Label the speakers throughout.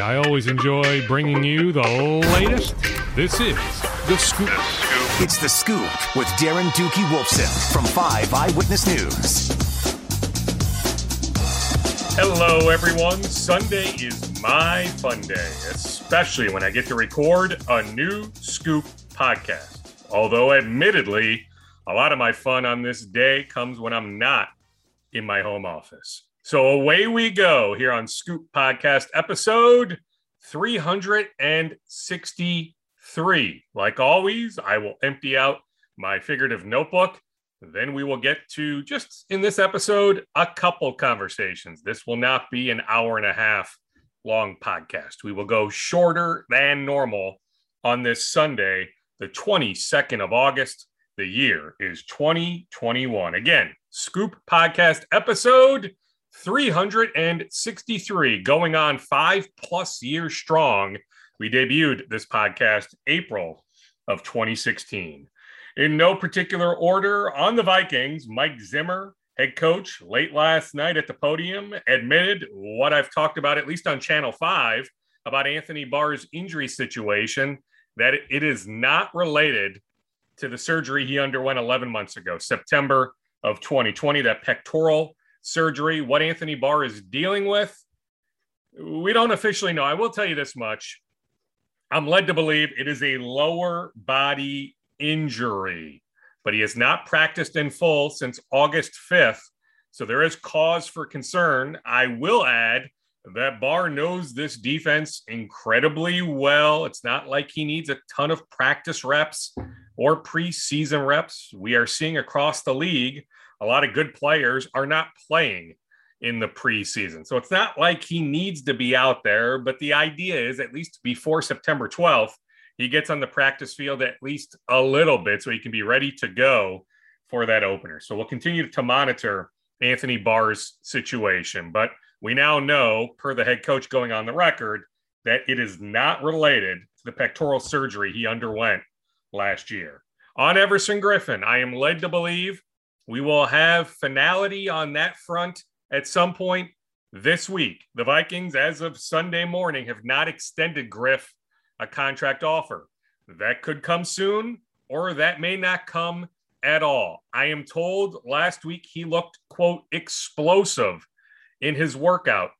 Speaker 1: I always enjoy bringing you the latest. This is The Scoop.
Speaker 2: It's The Scoop with Darren Doogie Wolfson from 5 Eyewitness News.
Speaker 3: Hello, everyone. Sunday is my fun day, especially when I get to record a new Scoop podcast. Although, admittedly, a lot of my fun on this day comes when I'm not in my home office. So away we go here on Scoop Podcast, episode 363. Like always, I will empty out my figurative notebook. Then we will get to just in this episode a couple conversations. This will not be an hour and a half long podcast. We will go shorter than normal on this Sunday, the 22nd of August. The year is 2021. Again, Scoop Podcast episode 363, going on five plus years strong. We debuted this podcast April of 2016. In no particular order, on the Vikings, Mike Zimmer, head coach, late last night at the podium, admitted what I've talked about, at least on Channel 5, about Anthony Barr's injury situation, that it is not related to the surgery he underwent 11 months ago, September of 2020, that pectoral surgery. What Anthony Barr is dealing with, we don't officially know. I will tell you this much. I'm led to believe it is a lower body injury, but he has not practiced in full since August 5th. So there is cause for concern. I will add that Barr knows this defense incredibly well. It's not like he needs a ton of practice reps or preseason reps. We are seeing across the league a lot of good players are not playing in the preseason. So it's not like he needs to be out there, but the idea is at least before September 12th, he gets on the practice field at least a little bit so he can be ready to go for that opener. So we'll continue to monitor Anthony Barr's situation, but we now know, per the head coach going on the record, that it is not related to the pectoral surgery he underwent last year. On Everson Griffen, I am led to believe we will have finality on that front at some point this week. The Vikings, as of Sunday morning, have not extended Griff a contract offer. That could come soon, or that may not come at all. I am told last week he looked, quote, explosive in his workout.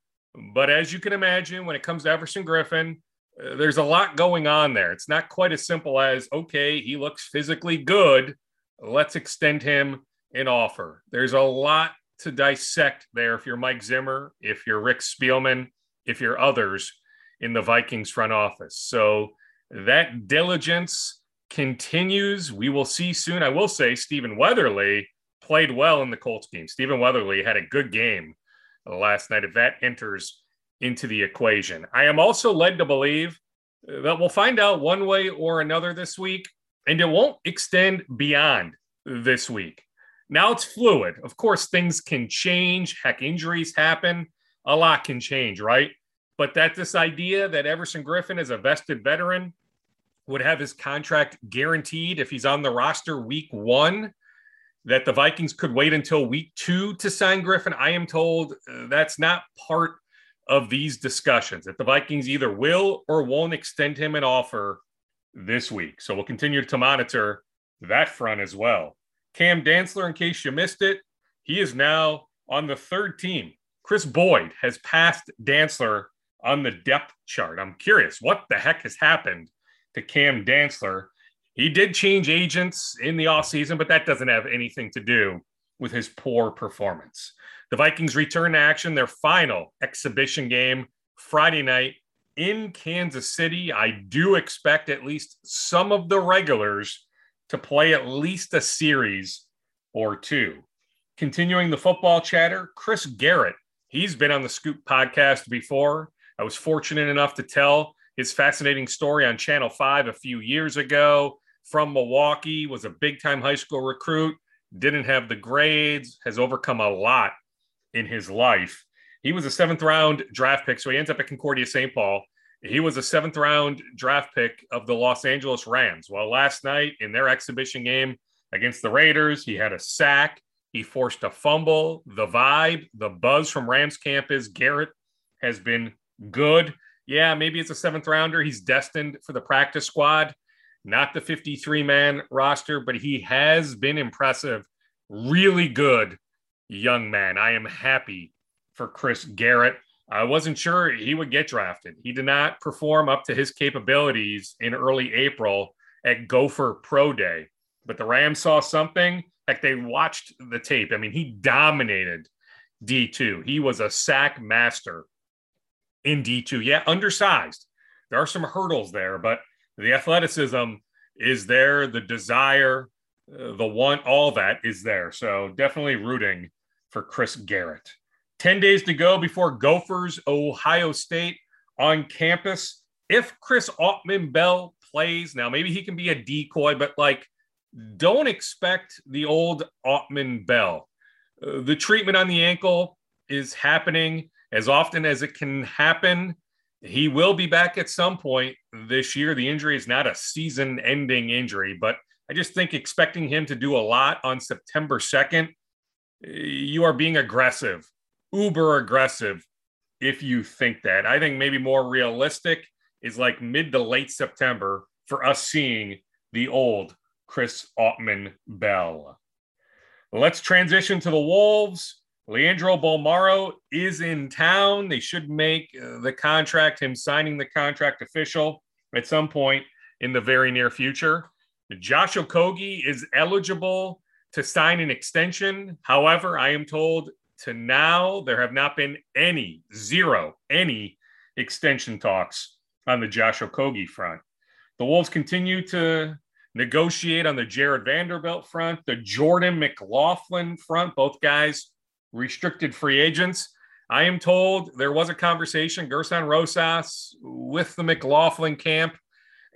Speaker 3: But as you can imagine, when it comes to Everson Griffen, uh, there's a lot going on there. It's not quite as simple as, okay, he looks physically good. Let's extend him an offer. There's a lot to dissect there if you're Mike Zimmer, if you're Rick Spielman, if you're others in the Vikings front office. So that diligence continues. We will see soon. I will say Stephen Weatherly played well in the Colts game. Stephen Weatherly had a good game last night if that enters into the equation. I am also led to believe that we'll find out one way or another this week, and it won't extend beyond this week. Now it's fluid. Of course, things can change. Heck, injuries happen. A lot can change, right? But that this idea that Everson Griffen is a vested veteran would have his contract guaranteed if he's on the roster week one, that the Vikings could wait until week two to sign Griffen. I am told uh, that's not part of these discussions, that the Vikings either will or won't extend him an offer this week. So we'll continue to monitor that front as well. Cam Dantzler, in case you missed it, he is now on the third team. Kris Boyd has passed Dantzler on the depth chart. I'm curious what the heck has happened to Cam Dantzler. He did change agents in the offseason, but that doesn't have anything to do with his poor performance. The Vikings return to action, their final exhibition game Friday night in Kansas City. I do expect at least some of the regulars to play at least a series or two. Continuing the football chatter, Chris Garrett. He's been on the Scoop podcast before. I was fortunate enough to tell his fascinating story on Channel 5 a few years ago. From Milwaukee, was a big time high school recruit, didn't have the grades, has overcome a lot in his life. He was a seventh round draft pick, so he ends up at Concordia St. Paul. He was a seventh round draft pick of the Los Angeles Rams. Well, last night in their exhibition game against the Raiders, he had a sack. He forced a fumble. The vibe, the buzz from Rams camp is Garrett has been good. yeah, maybe it's a seventh rounder. He's destined for the practice squad, not the 53 man roster, but he has been impressive. Really good young man. I am happy for Chris Garrett. I wasn't sure he would get drafted. He did not perform up to his capabilities in early April at Gopher Pro Day, but the Rams saw something. Like they watched the tape. I mean, he dominated D2. He was a sack master in D2. Yeah, undersized. There are some hurdles there, but the athleticism is there, the desire, uh, the want, all that is there. So definitely rooting for Chris Garrett. 10 days to go before Gophers, Ohio State on campus. If Chris Autman Bell plays, now maybe he can be a decoy, but like, don't expect the old Autman Bell. Uh, the treatment on the ankle is happening as often as it can happen. He will be back at some point this year. The injury is not a season ending injury, but I just think expecting him to do a lot on September 2nd, you are being aggressive, uber aggressive if you think that. I think maybe more realistic is like mid to late September for us seeing the old Chris Autman Bell. Let's transition to the Wolves. Leandro Bolmaro is in town. They should make uh, the contract, him signing the contract official at some point in the very near future. Josh Okogie is eligible to sign an extension. However, I am told to now there have not been any, zero, any extension talks on the Josh Okogie front. The Wolves continue to negotiate on the Jared Vanderbilt front, the Jordan McLaughlin front. Both guys restricted free agents. I am told there was a conversation, Gerson Rosas, with the McLaughlin camp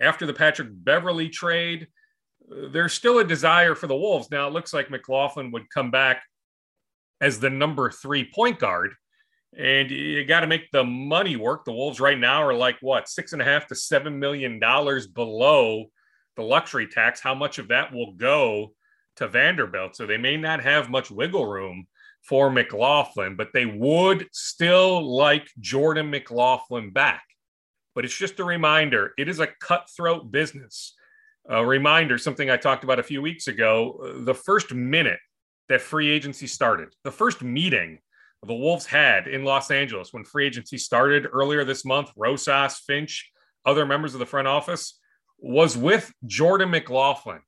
Speaker 3: after the Patrick Beverley trade. There's still a desire for the Wolves. Now, it looks like McLaughlin would come back as the number three point guard. And you got to make the money work. The Wolves right now are like what, six and a half to seven million dollars below the luxury tax. How much of that will go to Vanderbilt? So they may not have much wiggle room for McLaughlin, but they would still like Jordan McLaughlin back. But it's just a reminder it is a cutthroat business. A reminder, something I talked about a few weeks ago the first minute that free agency started, the first meeting the Wolves had in Los Angeles when free agency started earlier this month, Rosas, Finch, other members of the front office, was with Jordan McLaughlin.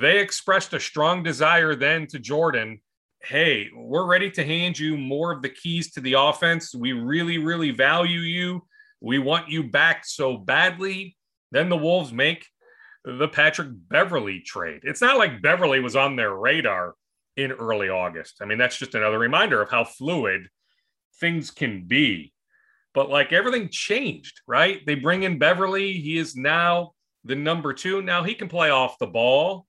Speaker 3: They expressed a strong desire then to Jordan hey, we're ready to hand you more of the keys to the offense. We really, really value you. We want you back so badly. Then the Wolves make the Patrick Beverley trade. It's not like Beverley was on their radar in early August. I mean, that's just another reminder of how fluid things can be. But like everything changed, right? They bring in Beverley. He is now the number two. Now he can play off the ball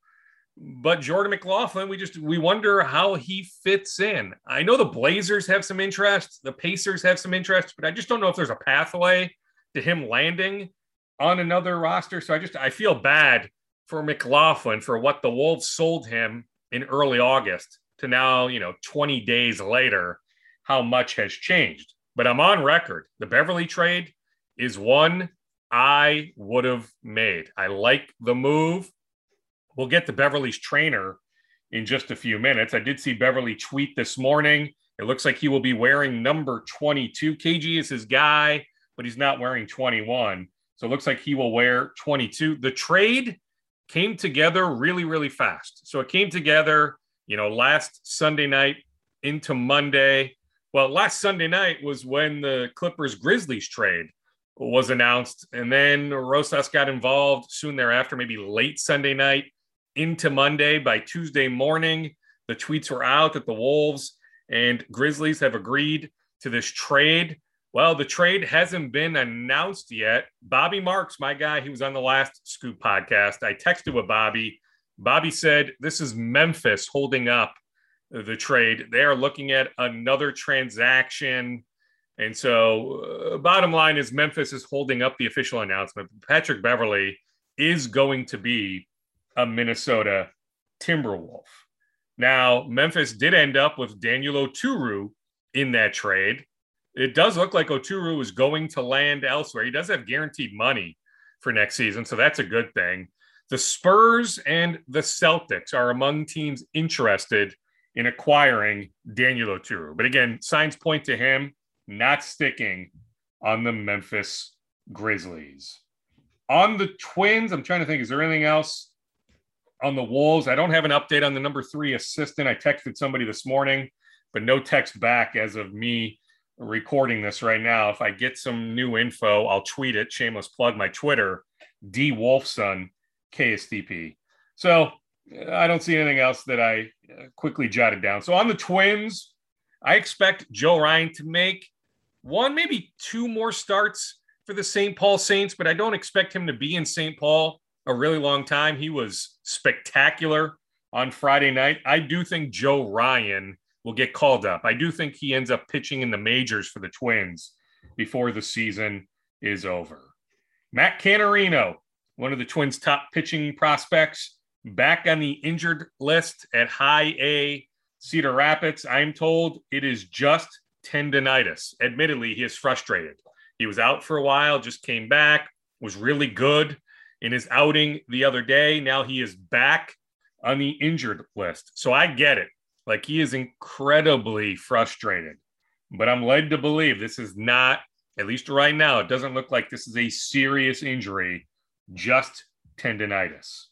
Speaker 3: but Jordan McLaughlin, we just we wonder how he fits in. I know the Blazers have some interest, the Pacers have some interest, but I just don't know if there's a pathway to him landing on another roster. So I just I feel bad for McLaughlin for what the Wolves sold him in early August to now, you know, 20 days later, how much has changed. But I'm on record. The Beverley trade is one I would have made. I like the move. We'll get to Beverley's trainer in just a few minutes. I did see Beverley tweet this morning. It looks like he will be wearing number 22. KG is his guy, but he's not wearing 21. So it looks like he will wear 22. The trade came together really, really fast. So it came together, you know, last Sunday night into Monday. Well, last Sunday night was when the Clippers Grizzlies trade was announced. And then Rosas got involved soon thereafter, maybe late Sunday night into Monday. By Tuesday morning, the tweets were out that the Wolves and Grizzlies have agreed to this trade. Well, the trade hasn't been announced yet. Bobby Marks, my guy, he was on the last Scoop podcast. I texted with Bobby. Bobby said this is Memphis holding up the trade. They are looking at another transaction. And so, uh, bottom line is Memphis is holding up the official announcement. Patrick Beverley is going to be a Minnesota Timberwolf. Now, Memphis did end up with Daniel Oturu in that trade. It does look like Oturu is going to land elsewhere. He does have guaranteed money for next season, so that's a good thing. The Spurs and the Celtics are among teams interested in acquiring Daniel Oturu. But again, signs point to him not sticking on the Memphis Grizzlies. On the Twins, I'm trying to think, is there anything else on the Wolves? I don't have an update on the number three assistant. I texted somebody this morning, but no text back as of me recording this right now. If I get some new info, I'll tweet it. Shameless plug my Twitter, D Wolfson, KSTP. So I don't see anything else that I uh, quickly jotted down. So on the Twins, I expect Joe Ryan to make one, maybe two more starts for the St. Paul Saints, but I don't expect him to be in St. Paul a really long time. He was spectacular on Friday night. I do think Joe Ryan will get called up. I do think he ends up pitching in the majors for the Twins before the season is over. Matt Canterino, one of the Twins' top pitching prospects, back on the injured list at high A Cedar Rapids. I'm told it is just tendonitis. Admittedly, he is frustrated. He was out for a while, just came back, was really good in his outing the other day. Now he is back on the injured list. So I get it. Like he is incredibly frustrated. But I'm led to believe this is not, at least right now, it doesn't look like this is a serious injury, just tendonitis.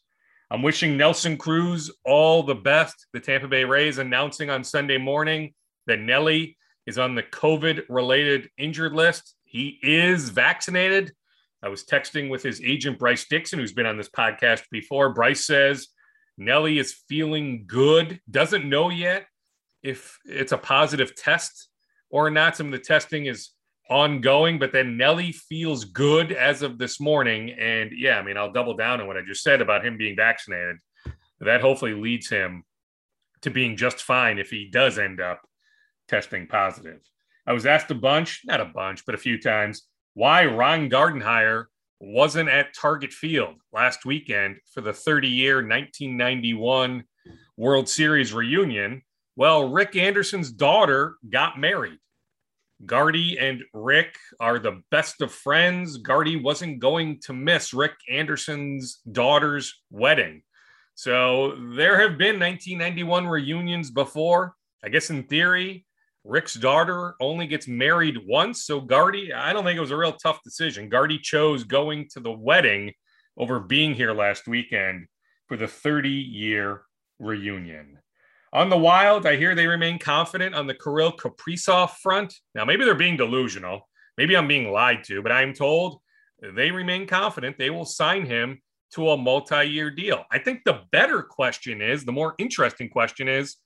Speaker 3: I'm wishing Nelson Cruz all the best. The Tampa Bay Rays announcing on Sunday morning that Nelly is on the COVID related injured list. He is vaccinated. I was texting with his agent, Bryce Dixon, who's been on this podcast before. Bryce says Nelly is feeling good, doesn't know yet if it's a positive test or not. Some of the testing is ongoing, but then Nelly feels good as of this morning. And yeah, I mean, I'll double down on what I just said about him being vaccinated. That hopefully leads him to being just fine if he does end up testing positive. I was asked a bunch, not a bunch, but a few times, why Ron Gardenhire wasn't at Target Field last weekend for the 30 year 1991 World Series reunion. Well, Rick Anderson's daughter got married Gardy and Rick are the best of friends. Gardy wasn't going to miss Rick Anderson's daughter's wedding. So there have been 1991 reunions before. I guess in theory, Rick's daughter only gets married once. So Gardy, I don't think it was a real tough decision. Gardy chose going to the wedding over being here last weekend for the 30 year reunion. On the Wild, I hear they remain confident on the Kirill Kaprizov front. Now, maybe they're being delusional. Maybe I'm being lied to, but I'm told they remain confident they will sign him to a multi year deal. I think the better question is the more interesting question is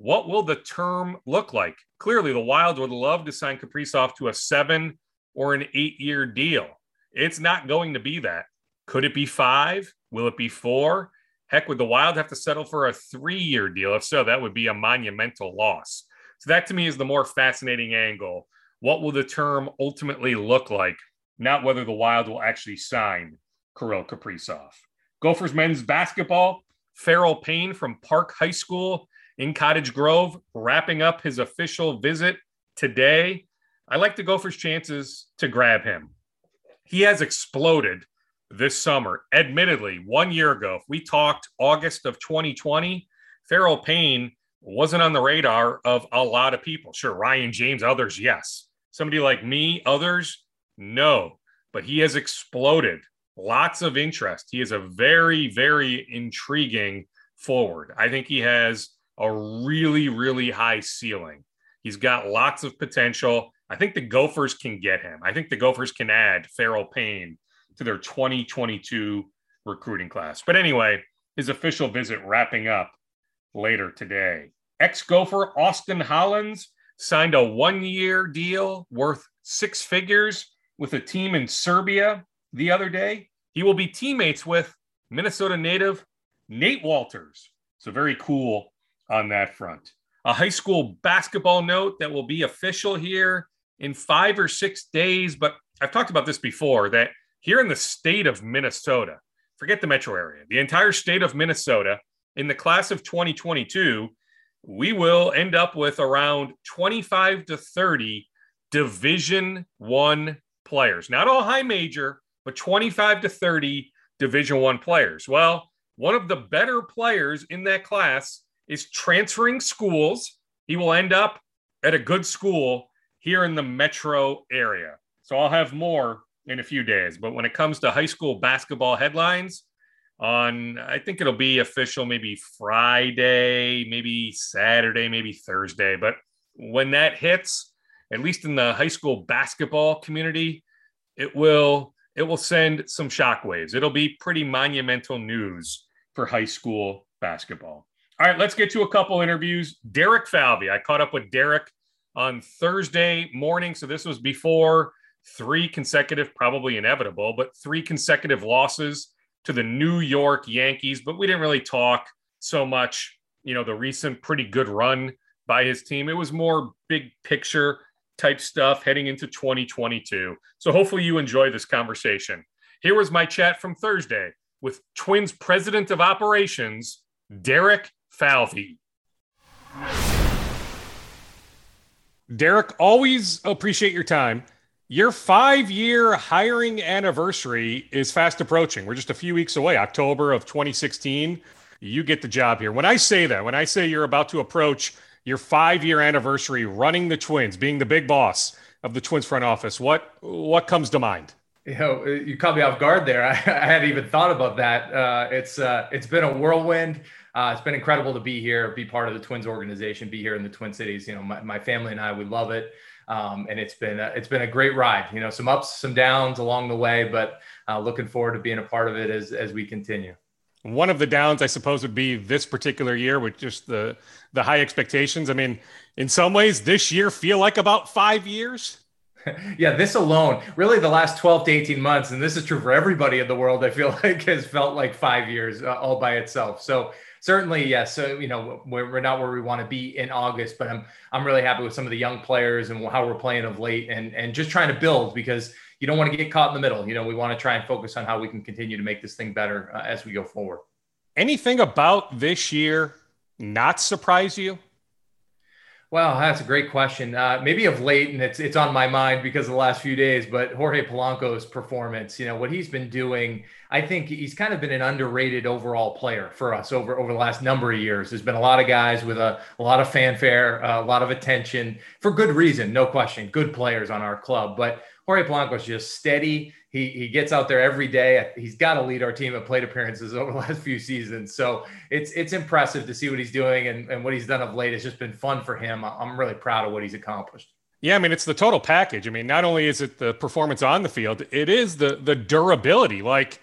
Speaker 3: what will the term look like? Clearly, the Wild would love to sign Kaprizov to a seven or an eight year deal. It's not going to be that. Could it be five? Will it be four? Heck, would the Wild have to settle for a three year deal? If so, that would be a monumental loss. So, that to me is the more fascinating angle. What will the term ultimately look like? Not whether the Wild will actually sign Kirill Kaprizov. Gophers men's basketball, Pharrel Payne from Park High School in Cottage Grove, wrapping up his official visit today. I like the Gophers' chances to grab him. He has exploded this summer. Admittedly, one year ago, if we talked August of 2020, Pharrel Payne wasn't on the radar of a lot of people. Sure, Ryan James, others, yes. Somebody like me, others, no. But he has exploded. Lots of interest. He is a very, very intriguing forward. I think he has a really, really high ceiling. He's got lots of potential. I think the Gophers can get him. I think the Gophers can add Pharrel Payne to their 2022 recruiting class. But anyway, his official visit wrapping up later today. Ex Gopher Austin Hollins signed a one year deal worth six figures with a team in Serbia the other day. He will be teammates with Minnesota native Nate Wolters. So, very cool on that front. A high school basketball note that will be official here in five or six days. But I've talked about this before that here in the state of Minnesota, forget the metro area, the entire state of Minnesota, in the class of 2022, we will end up with around 25 to 30 Division One players. Not all high major, but 25 to 30 Division One players. Well, one of the better players in that class is transferring schools. He will end up at a good school here in the metro area. So I'll have more in a few days. But when it comes to high school basketball headlines, on I think it'll be official maybe Friday, maybe Saturday, maybe Thursday. But when that hits, at least in the high school basketball community, it will it will send some shockwaves. It'll be pretty monumental news for high school basketball. All right, let's get to a couple interviews. Derek Falvey. I caught up with Derek on Thursday morning. So this was before three consecutive, probably inevitable, but three consecutive losses to the New York Yankees. But we didn't really talk so much, you know, the recent pretty good run by his team. It was more big picture type stuff heading into 2022. So hopefully you enjoy this conversation. Here was my chat from Thursday with Twins President of Operations, Derek Falvey. Derek, always appreciate your time. Your five year hiring anniversary is fast approaching. We're just a few weeks away, October of 2016. You get the job here. When I say that, when I say you're about to approach your five year anniversary running the Twins, being the big boss of the Twins front office, what, what comes to mind?
Speaker 4: You know, you caught me off guard there. I, I hadn't even thought about that. Uh, it's uh, it's been a whirlwind. Uh, it's been incredible to be here, be part of the Twins organization, be here in the Twin Cities. You know, my, my family and I, we love it. Um, and it's been a, it's been a great ride. You know, some ups, some downs along the way, but uh, looking forward to being a part of it as as we continue.
Speaker 3: One of the downs, I suppose, would be this particular year with just the the high expectations. I mean, in some ways, this year feel like about five years.
Speaker 4: yeah, this alone, really the last 12 to 18 months, and this is true for everybody in the world, I feel like has felt like five years uh, all by itself. So certainly, yes. So you know, we're, we're not where we want to be in August, but I'm I'm really happy with some of the young players and how we're playing of late, and and just trying to build because you don't want to get caught in the middle. You know, we want to try and focus on how we can continue to make this thing better uh, as we go forward.
Speaker 3: Anything about this year not surprise you?
Speaker 4: Well, that's a great question. Uh, maybe of late, and it's it's on my mind because of the last few days. But Jorge Polanco's performance, you know, what he's been doing, I think he's kind of been an underrated overall player for us over over the last number of years. There's been a lot of guys with a, a lot of fanfare, uh, a lot of attention for good reason, no question. Good players on our club, but Jorge Polanco's just steady he he gets out there every day. He's got to lead our team at plate appearances over the last few seasons. So it's it's impressive to see what he's doing and, and what he's done of late. It's just been fun for him. I'm really proud of what he's accomplished.
Speaker 3: Yeah, I mean it's the total package. I mean, not only is it the performance on the field, it is the the durability. Like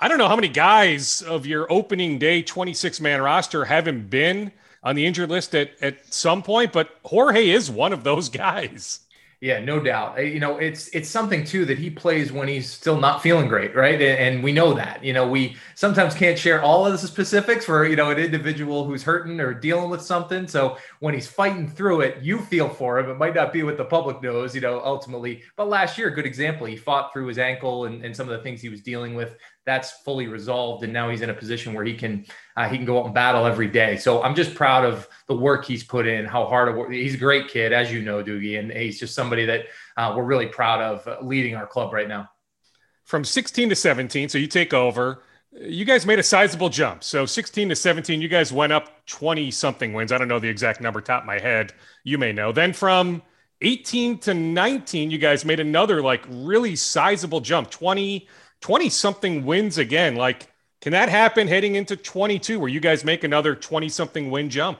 Speaker 3: I don't know how many guys of your opening day 26 man roster haven't been on the injured list at, at some point, but Jorge is one of those guys.
Speaker 4: Yeah, no doubt. Uh, you know, it's it's something too that he plays when he's still not feeling great, right? And, we know that. You know, we sometimes can't share all of the specifics for you know an individual who's hurting or dealing with something. So when he's fighting through it, you feel for him. It might not be what the public knows, you know, ultimately. But last year, good example. He fought through his ankle and, and some of the things he was dealing with that's fully resolved and now he's in a position where he can uh, he can go out and battle every day. So i'm just proud of the work he's put in how hard of work he's a great kid as you know doogie and he's just somebody that uh, we're really proud of uh, leading our club right now.
Speaker 3: From 16 to 17 so you take over you guys made a sizable jump. So 16 to 17 you guys went up 20 something wins. I don't know the exact number top of my head. You may know. Then from 18 to 19 you guys made another like really sizable jump 20 20 something wins again. Like, can that happen heading into 22 where you guys make another 20 something win jump?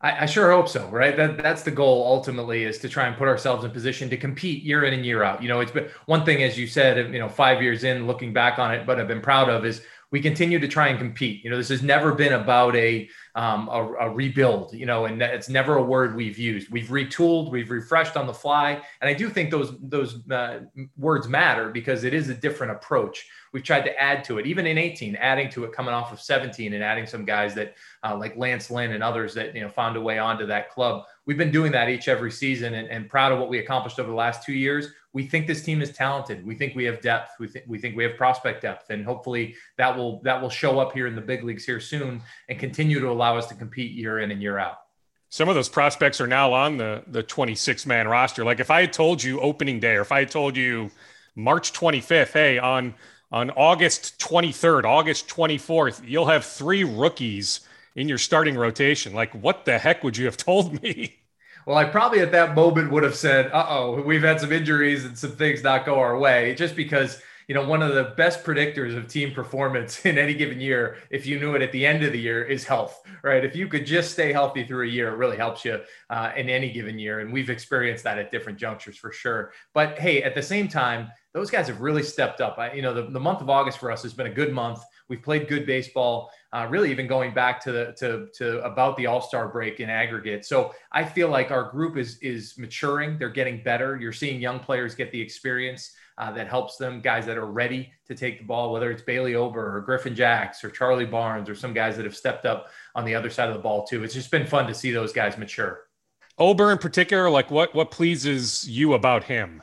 Speaker 4: I, I, sure hope so, right? That that's the goal ultimately is to try and put ourselves in position to compete year in and year out. You know, it's been one thing, as you said, you know, five years in, looking back on it, but I've been proud of is we continue to try and compete. You know, this has never been about a um, a, a, rebuild, you know, and it's never a word we've used. We've retooled, we've refreshed on the fly, and I do think those those uh, words matter because it is a different approach. We've tried to add to it, even in 18, adding to it, coming off of 17, and adding some guys that uh, like Lance Lynn and others that you know found a way onto that club. We've been doing that each every season, and, and proud of what we accomplished over the last two years we think this team is talented. We think we have depth. We think we think we have prospect depth, and hopefully that will that will show up here in the big leagues here soon and continue to allow us to compete year in and year out.
Speaker 3: Some of those prospects are now on the the 26 man roster. Like if I had told you opening day, or if I had told you March 25th, hey, on on August 23rd, August 24th, you'll have three rookies in your starting rotation. Like, what the heck would you have told me?
Speaker 4: Well, I probably at that moment would have said, uh oh, we've had some injuries and some things not go our way, just because you know, one of the best predictors of team performance in any given year, if you knew it at the end of the year, is health, right? If you could just stay healthy through a year, it really helps you uh, in any given year. And we've experienced that at different junctures for sure. But hey, at the same time, those guys have really stepped up. I, you know, the, the month of August for us has been a good month. We've played good baseball, uh, really even going back to the to to about the All Star break in aggregate. So I feel like our group is is maturing. They're getting better. You're seeing young players get the experience uh, that helps them, guys that are ready to take the ball, whether it's Bailey Ober or Griffin Jax or Charlie Barnes or some guys that have stepped up on the other side of the ball too. It's just been fun to see those guys mature.
Speaker 3: Ober in particular, like what what pleases you about him?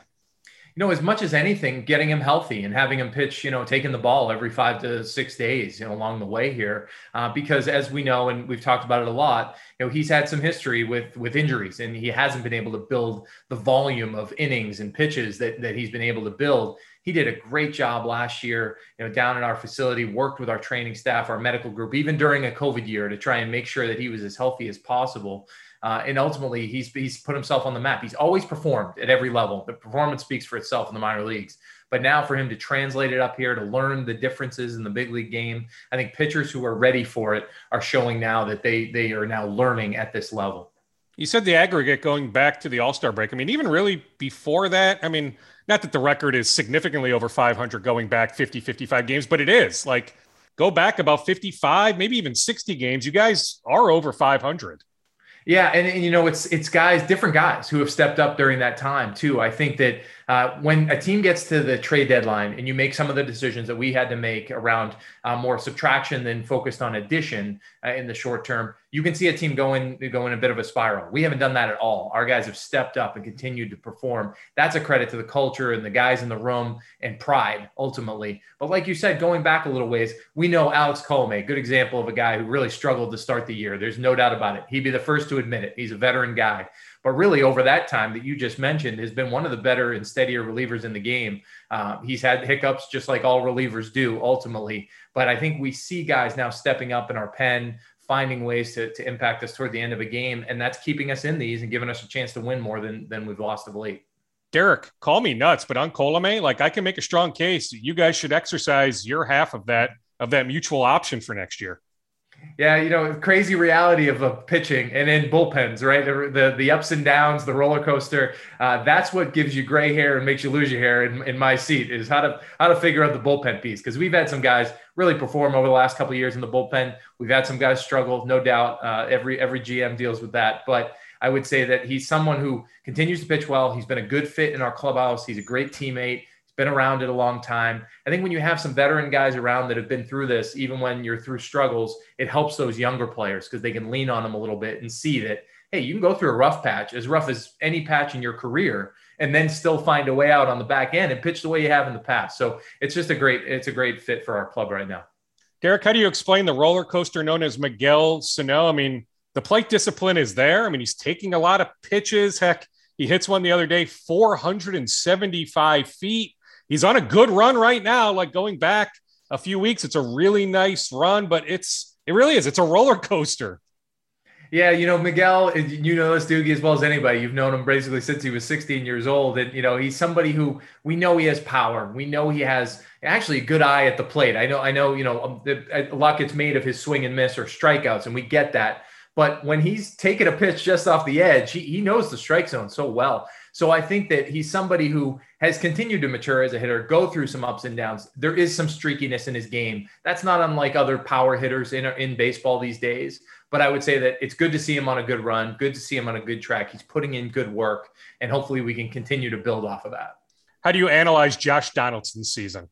Speaker 4: You know, as much as anything, getting him healthy and having him pitch, you know, taking the ball every five to six days, you know, along the way here, uh, because as we know, and we've talked about it a lot, you know, he's had some history with with injuries, and he hasn't been able to build the volume of innings and pitches that that he's been able to build. He did a great job last year, you know, down in our facility, worked with our training staff, our medical group, even during a COVID year to try and make sure that he was as healthy as possible. Uh, and ultimately, he's he's put himself on the map. He's always performed at every level. The performance speaks for itself in the minor leagues. But now for him to translate it up here to learn the differences in the big league game, I think pitchers who are ready for it are showing now that they they are now learning at this level.
Speaker 3: You said the aggregate going back to the All Star break. I mean, even really before that, I mean, not that the record is significantly over 500 going back 50, 55 games, but it is like go back about 55, maybe even 60 games. You guys are over 500.
Speaker 4: Yeah, and, and, you know it's it's guys, different guys who have stepped up during that time too. I think that uh, when a team gets to the trade deadline and you make some of the decisions that we had to make around uh, more subtraction than focused on addition uh, in the short term, you can see a team going go in a bit of a spiral. We haven't done that at all. Our guys have stepped up and continued to perform. That's a credit to the culture and the guys in the room and pride ultimately. But like you said, going back a little ways, we know Alex Colome, good example of a guy who really struggled to start the year. There's no doubt about it. He'd be the first to admit it. He's a veteran guy but really over that time that you just mentioned has been one of the better and steadier relievers in the game. Uh, he's had hiccups just like all relievers do ultimately, but I think we see guys now stepping up in our pen, finding ways to, to impact us toward the end of a game, and that's keeping us in these and giving us a chance to win more than than we've lost of late.
Speaker 3: Derek, call me nuts, but on Colome, like I can make a strong case. You guys should exercise your half of that of that mutual option for next year.
Speaker 4: Yeah, you know, crazy reality of a pitching and in bullpens, right? The, the, the ups and downs, the roller coaster. Uh, that's what gives you gray hair and makes you lose your hair. In, in my seat is how to how to figure out the bullpen piece because we've had some guys really perform over the last couple of years in the bullpen. We've had some guys struggle, no doubt. Uh, every every GM deals with that, but I would say that he's someone who continues to pitch well. He's been a good fit in our clubhouse. He's a great teammate been around it a long time. I think when you have some veteran guys around that have been through this, even when you're through struggles, it helps those younger players because they can lean on them a little bit and see that, hey, you can go through a rough patch, as rough as any patch in your career, and then still find a way out on the back end and pitch the way you have in the past. So it's just a great, it's a great fit for our club right now.
Speaker 3: Derek, how do you explain the roller coaster known as Miguel Sano? I mean, the plate discipline is there. I mean, he's taking a lot of pitches. Heck, he hits one the other day, 475 feet he's on a good run right now. Like going back a few weeks, it's a really nice run, but it's it really is. It's a roller coaster.
Speaker 4: Yeah, you know Miguel, you know this Doogie as well as anybody. You've known him basically since he was 16 years old, and you know he's somebody who we know he has power. We know he has actually a good eye at the plate. I know, I know, you know, um, a lot gets made of his swing and miss or strikeouts, and we get that. But when he's taking a pitch just off the edge, he, he knows the strike zone so well. So I think that he's somebody who has continued to mature as a hitter, go through some ups and downs. There is some streakiness in his game. That's not unlike other power hitters in, in baseball these days. But I would say that it's good to see him on a good run, good to see him on a good track. He's putting in good work, and hopefully we can continue to build off of that.
Speaker 3: How do you analyze Josh Donaldson's season?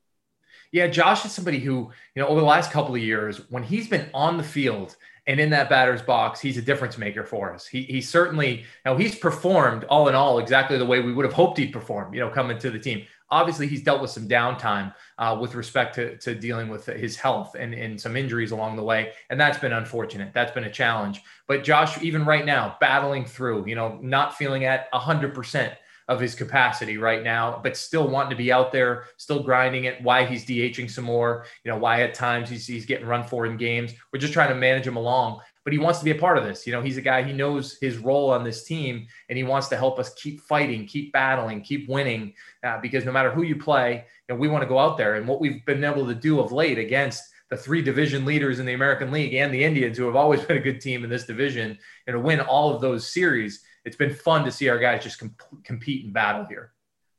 Speaker 4: Yeah, Josh is somebody who, you know, over the last couple of years, when he's been on the field – and in that batter's box, he's a difference maker for us. He, he certainly, now he's performed all in all exactly the way we would have hoped he'd perform, you know, coming to the team. Obviously, he's dealt with some downtime uh, with respect to, to dealing with his health and, and some injuries along the way. And that's been unfortunate. That's been a challenge. But Josh, even right now, battling through, you know, not feeling at 100% of his capacity right now, but still wanting to be out there, still grinding it. Why he's DHing some more, you know, why at times he's, he's getting run for in games. We're just trying to manage him along, but he wants to be a part of this. You know, he's a guy, he knows his role on this team and he wants to help us keep fighting, keep battling, keep winning, uh, because no matter who you play, you know, we want to go out there. And what we've been able to do of late against the three division leaders in the American League and the Indians, who have always been a good team in this division, and to win all of those series it's been fun to see our guys just comp- compete and battle here.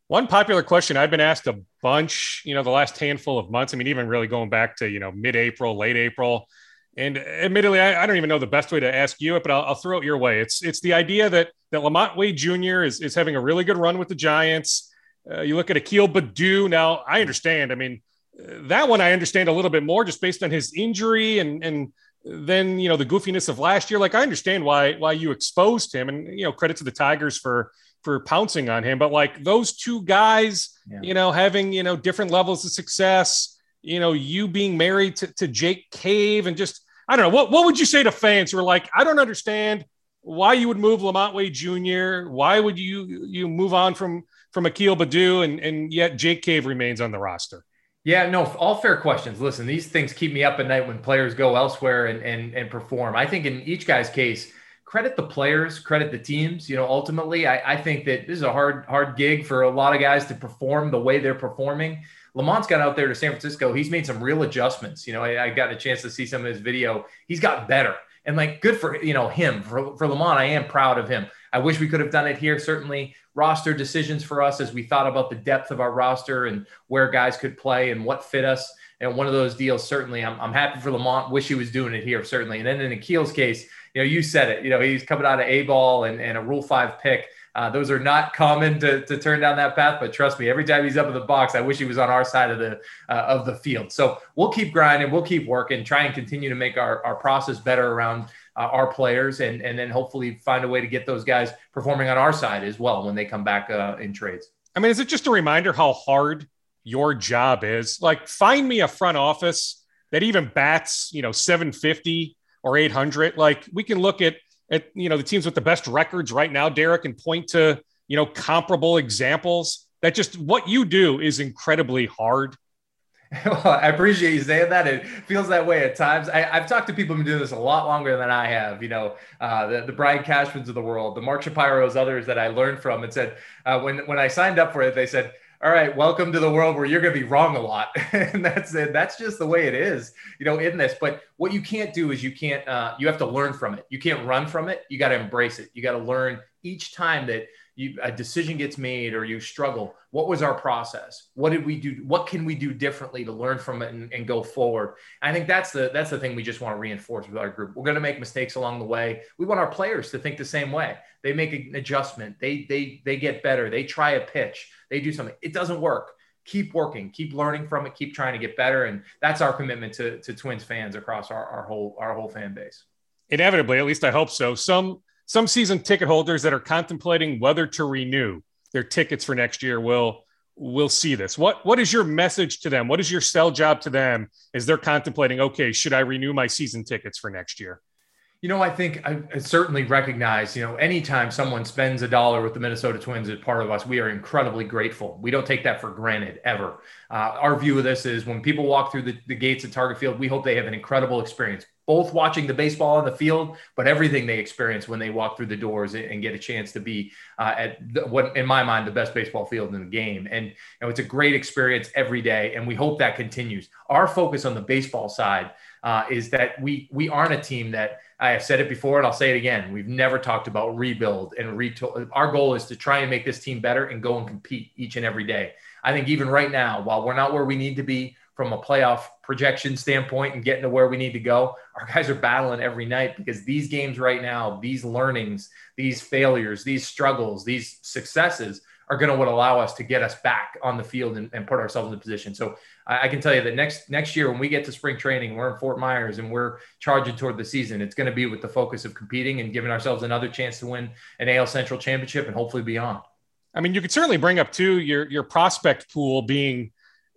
Speaker 3: One popular question I've been asked a bunch, you know, the last handful of months. I mean, even really going back to, you know, mid April, late April. And admittedly, I, I, don't even know the best way to ask you it, but I'll, I'll, throw it your way. It's it's the idea that that LaMonte Wade Jr. is, is having a really good run with the Giants. Uh, you look at Akil Baddoo. Now, I understand. I mean, that one I understand a little bit more just based on his injury and and then you know the goofiness of last year. Like I understand why why you exposed him, and you know credit to the Tigers for for pouncing on him. But like those two guys, yeah. you know, having you know different levels of success. You know, you being married to, to Jake Cave, and just I don't know what what would you say to fans who are like, I don't understand why you would move LaMonte Wade Jr. Why would you you move on from from Akil Baddoo, and and yet Jake Cave remains on the roster?
Speaker 4: Yeah, no, all fair questions. Listen, these things keep me up at night when players go elsewhere and and and perform. I think in each guy's case, credit the players, credit the teams. You know, ultimately, I, I think that this is a hard hard gig for a lot of guys to perform the way they're performing. LaMonte's got out there to San Francisco. He's made some real adjustments. You know, I, I got a chance to see some of his video. He's got better, and like good for you know him for for LaMonte. I am proud of him. I wish we could have done it here. Certainly, roster decisions for us as we thought about the depth of our roster and where guys could play and what fit us. And one of those deals, certainly, I'm, I'm happy for LaMonte. Wish he was doing it here, certainly. And then in Akil's case, you know, you said it. You know, he's coming out of A ball and, and a Rule Five pick. Uh, those are not common to, to turn down that path, but trust me, every time he's up in the box, I wish he was on our side of the uh, of the field. So we'll keep grinding, we'll keep working, try and continue to make our, our process better around uh, our players, and and then hopefully find a way to get those guys performing on our side as well when they come back uh, in trades.
Speaker 3: I mean, is it just a reminder how hard your job is? Like, find me a front office that even bats, you know, 750 or 800. Like, we can look at at you know the teams with the best records right now, Derek, and point to you know comparable examples. That just what you do is incredibly hard.
Speaker 4: Well, I appreciate you saying that. It feels that way at times. I, have talked to people who've been doing this a lot longer than I have. You know, uh, the, the Brian Cashmans of the world, the Mark Shapiro's, others that I learned from, and said uh, when when I signed up for it, they said, "All right, welcome to the world where you're going to be wrong a lot," and that's it. That's just the way it is. You know, in this. But what you can't do is you can't. Uh, you have to learn from it. You can't run from it. You got to embrace it. You got to learn each time that you, a decision gets made or you struggle what was our process? What did we do what can we do differently to learn from it and, and go forward? I think that's the that's the thing we just want to reinforce with our group. We're going to make mistakes along the way. We want our players to think the same way. They make an adjustment. They they they get better. They try a pitch. They do something. It doesn't work. Keep working. Keep learning from it. Keep trying to get better. And that's our commitment to, to twins fans across our, our whole our whole fan base.
Speaker 3: Inevitably at least i hope so. Some some season ticket holders that are contemplating whether to renew their tickets for next year will will see this. What what is your message to them? What is your sell job to them as they're contemplating, okay, should I renew my season tickets for next year?
Speaker 4: You know, I think I, certainly recognize, you know, anytime someone spends a dollar with the Minnesota Twins as part of us, we are incredibly grateful. We don't take that for granted ever. Uh, our view of this is when people walk through the, the gates at Target Field, we hope they have an incredible experience, both watching the baseball on the field, but everything they experience when they walk through the doors and get a chance to be uh, at the, what, in my mind, the best baseball field in the game. And you know, it's a great experience every day, and we hope that continues. Our focus on the baseball side uh, is that we we aren't a team that I have said it before and I'll say it again. We've never talked about rebuild and retool. Our goal is to try and make this team better and go and compete each and every day. I think even right now, while we're not where we need to be, from a playoff projection standpoint and getting to where we need to go. Our guys are battling every night because these games right now, these learnings, these failures, these struggles, these successes are going to what allow us to get us back on the field and, and put ourselves in a position. So I, I, can tell you that next next year when we get to spring training, we're in Fort Myers and we're charging toward the season. It's going to be with the focus of competing and giving ourselves another chance to win an AL Central championship and hopefully beyond.
Speaker 3: I mean, you could certainly bring up too your your prospect pool being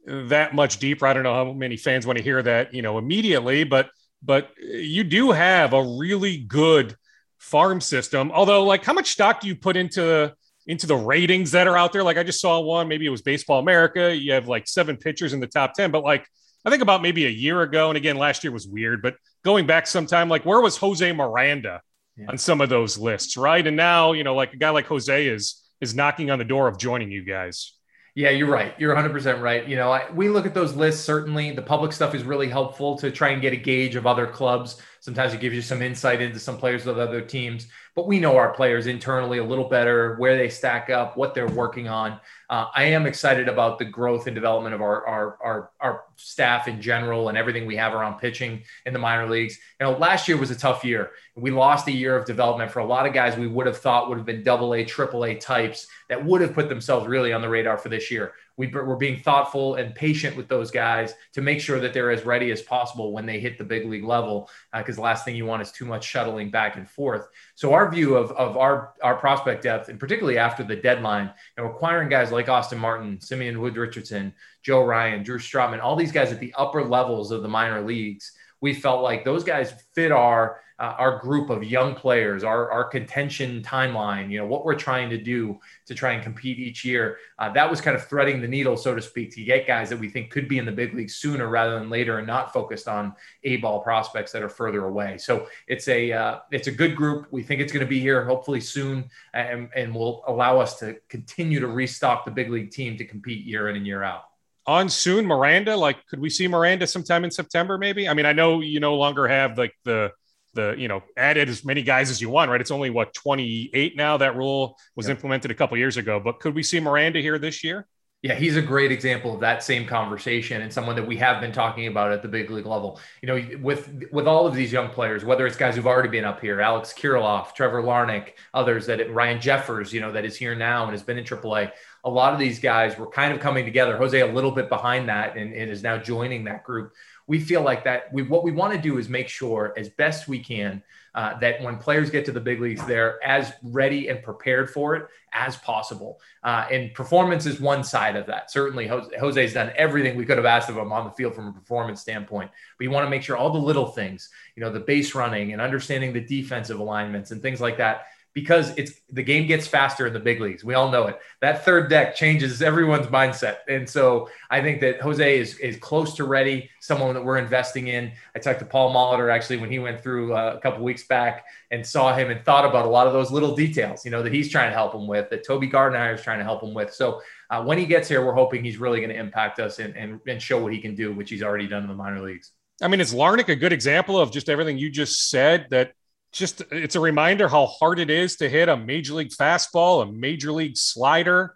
Speaker 3: that much deeper. I don't know how many fans want to hear that, you know, immediately, but but you do have a really good farm system. Although, like, how much stock do you put into into the ratings that are out there? Like, I just saw one. Maybe it was Baseball America. You have like seven pitchers in the top ten, but like, I think about maybe a year ago, and again, last year was weird, but going back sometime, like, where was Jose Miranda yeah. on some of those lists, right? And now, you know, like a guy like Jose is is knocking on the door of joining you guys.
Speaker 4: Yeah, you're right. You're 100% right. You know, I, we look at those lists. Certainly, the public stuff is really helpful to try and get a gauge of other clubs. Sometimes it gives you some insight into some players of other teams but we know our players internally a little better, where they stack up, what they're working on. Uh, I am excited about the growth and development of our, our, our, our, staff in general and everything we have around pitching in the minor leagues. You know, last year was a tough year. We lost a year of development for a lot of guys we would have thought would have been double A, triple A types that would have put themselves really on the radar for this year we, are being thoughtful and patient with those guys to make sure that they're as ready as possible when they hit the big league level. Because uh, the last thing you want is too much shuttling back and forth. So our view of, of our our prospect depth, and particularly after the deadline, know, acquiring guys like Austin Martin, Simeon Wood Richardson, Joe Ryan, Drew Strotman, all these guys at the upper levels of the minor leagues, we felt like those guys fit our uh, our group of young players, our, our contention timeline, you know, what we're trying to do to try and compete each year. Uh, that was kind of threading the needle, so to speak, to get guys that we think could be in the big league sooner rather than later and not focused on A ball prospects that are further away. So it's a, uh, it's a good group. We think it's going to be here hopefully soon and, and will allow us to continue to restock the big league team to compete year in and year out
Speaker 3: on soon miranda like could we see miranda sometime in september maybe i mean i know you no longer have like the the you know added as many guys as you want right it's only what 28 now that rule was yep. implemented a couple years ago but could we see miranda here this year
Speaker 4: yeah, he's a great example of that same conversation and someone that we have been talking about at the big league level. You know, with with all of these young players, whether it's guys who've already been up here, Alex Kirilloff Trevor Larnach, others that Ryan Jeffers, you know, that is here now and has been in AAA. A lot of these guys were kind of coming together. Jose a little bit behind that and, and is now joining that group we feel like that we what we want to do is make sure as best we can uh, that when players get to the big leagues, they're as ready and prepared for it as possible. Uh, and performance is one side of that. Certainly, Jose, Jose's done everything we could have asked of him on the field from a performance standpoint. But you want to make sure all the little things, you know, the base running and understanding the defensive alignments and things like that because it's the game gets faster in the big leagues. We all know it. That third deck changes everyone's mindset. And so I think that Jose is, is close to ready, someone that we're investing in. I talked to Paul Molitor actually when he went through uh, a couple weeks back and saw him and thought about a lot of those little details, you know, that he's trying to help him with, that Toby Gardenhire is trying to help him with. So uh, when he gets here, we're hoping he's really going to impact us and, and, and show what he can do, which he's already done in the minor leagues.
Speaker 3: I mean, is Larnach a good example of just everything you just said that just it's a reminder how hard it is to hit a major league fastball, a major league slider.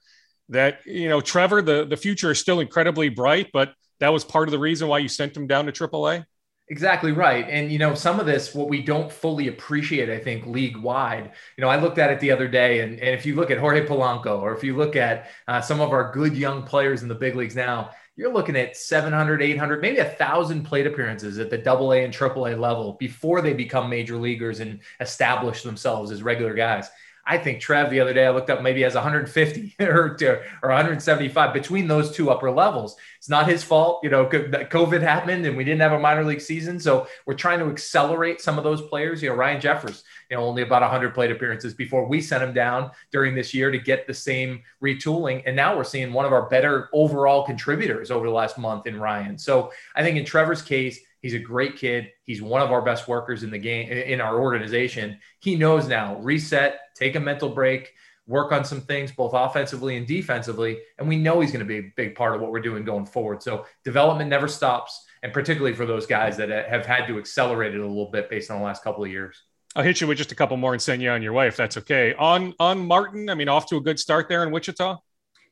Speaker 3: That you know, Trevor, the the future is still incredibly bright, but that was part of the reason why you sent him down to AAA.
Speaker 4: Exactly right. And, you know, some of this, what we don't fully appreciate, I think, league wide, you know, I looked at it the other day, and, and if you look at Jorge Polanco, or if you look at uh, some of our good young players in the big leagues now, you're looking at 700, 800, maybe a thousand plate appearances at the double A and triple A level before they become major leaguers and establish themselves as regular guys. I think Trev the other day I looked up maybe has 150 or, or 175 between those two upper levels. It's not his fault, you know. COVID happened and we didn't have a minor league season, so we're trying to accelerate some of those players. You know, Ryan Jeffers, you know, only about 100 plate appearances before we sent him down during this year to get the same retooling, and now we're seeing one of our better overall contributors over the last month in Ryan. So I think in Trevor's case He's a great kid. He's one of our best workers in the game in our organization. He knows now reset, take a mental break, work on some things both offensively and defensively, and we know he's going to be a big part of what we're doing going forward. So development never stops, and particularly for those guys that have had to accelerate it a little bit based on the last couple of years.
Speaker 3: I'll hit you with just a couple more and send you on your way if that's okay. On on Martin, I mean, off to a good start there in Wichita.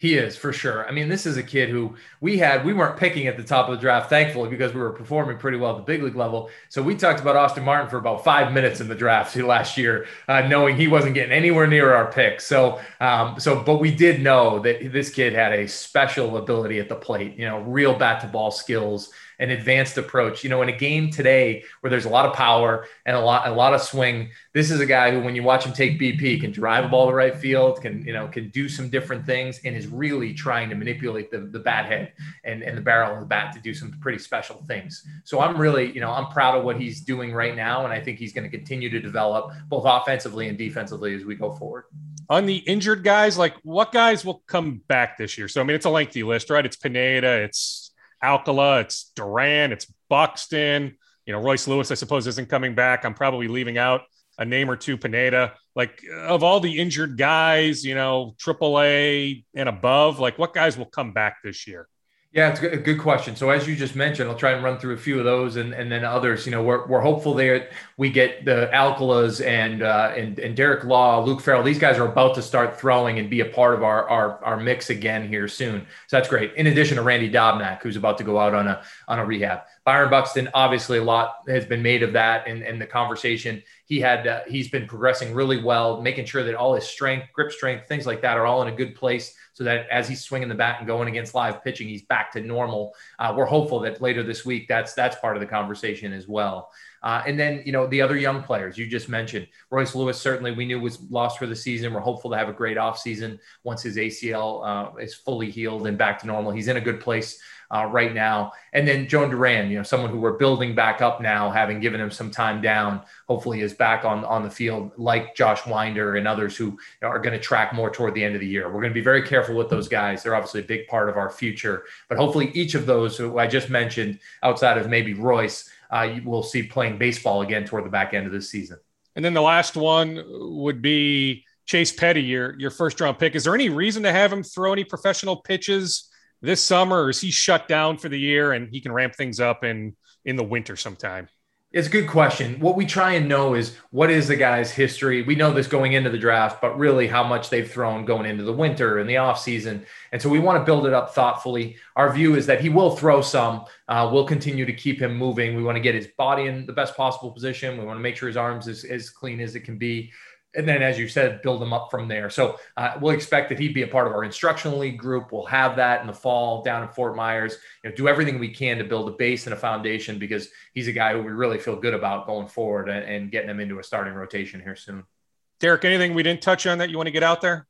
Speaker 4: He is for sure. I mean, this is a kid who we had, we weren't picking at the top of the draft, thankfully, because we were performing pretty well at the big league level. So we talked about Austin Martin for about five minutes in the draft last year, uh, knowing he wasn't getting anywhere near our pick. So, um, so, but we did know that this kid had a special ability at the plate, you know, real bat to ball skills an advanced approach. You know, in a game today where there's a lot of power and a lot a lot of swing, this is a guy who, when you watch him take BP, can drive a ball to right field, can you know can do some different things, and is really trying to manipulate the the bat head and and the barrel of the bat to do some pretty special things. So I'm really you know I'm proud of what he's doing right now, and I think he's going to continue to develop both offensively and defensively as we go forward
Speaker 3: on the injured guys, like what guys will come back this year? So I mean, it's a lengthy list, right? It's Pineda, it's Alcala, it's Duran, it's Buxton. You know, Royce Lewis, I suppose, isn't coming back. I'm probably leaving out a name or two, Pineda. Like of all the injured guys, you know, AAA and above, like what guys will come back this year?
Speaker 4: Yeah, it's a good question. So as you just mentioned, I'll try and run through a few of those, and, and then others. You know, we're, we're hopeful there we get the Alcalas and uh, and and Derek Law, Luke Farrell. These guys are about to start throwing and be a part of our our, our mix again here soon. So that's great. In addition to Randy Dobnak, who's about to go out on a on a rehab. Byron Buxton, obviously, a lot has been made of that and, and the conversation. He had uh, he's been progressing really well, making sure that all his strength, grip strength, things like that are all in a good place so that as he's swinging the bat and going against live pitching, he's back to normal. Uh, we're hopeful that later this week, that's that's part of the conversation as well. Uh, and then, you know, the other young players you just mentioned, Royce Lewis certainly we knew was lost for the season. We're hopeful to have a great offseason once his ACL uh, is fully healed and back to normal. He's in a good place uh, right now. And then Jhoan Duran, you know, someone who we're building back up now, having given him some time down, hopefully is back on, on the field, like Josh Winder and others who are going to track more toward the end of the year. We're going to be very careful with those guys. They're obviously a big part of our future, but hopefully each of those who I just mentioned, outside of maybe Royce, uh, will see playing baseball again toward the back end of this season.
Speaker 3: And then the last one would be Chase Petty, your your first round pick. Is there any reason to have him throw any professional pitches this summer, or is he shut down for the year and he can ramp things up in in the winter sometime?
Speaker 4: It's a good question. What we try and know is what is the guy's history. We know this going into the draft, but really how much they've thrown going into the winter and the off season. And so we want to build it up thoughtfully. Our view is that he will throw some. Uh, we'll continue to keep him moving. We want to get his body in the best possible position. We want to make sure his arms is as clean as it can be and then as you said build them up from there. So uh, we'll expect that he'd be a part of our instructional league group. We'll have that in the fall down in fort myers. You know do everything we can to build a base and a foundation because he's a guy who we really feel good about going forward and, and getting him into a starting rotation here soon.
Speaker 3: Derek anything we didn't touch on that you want to get out there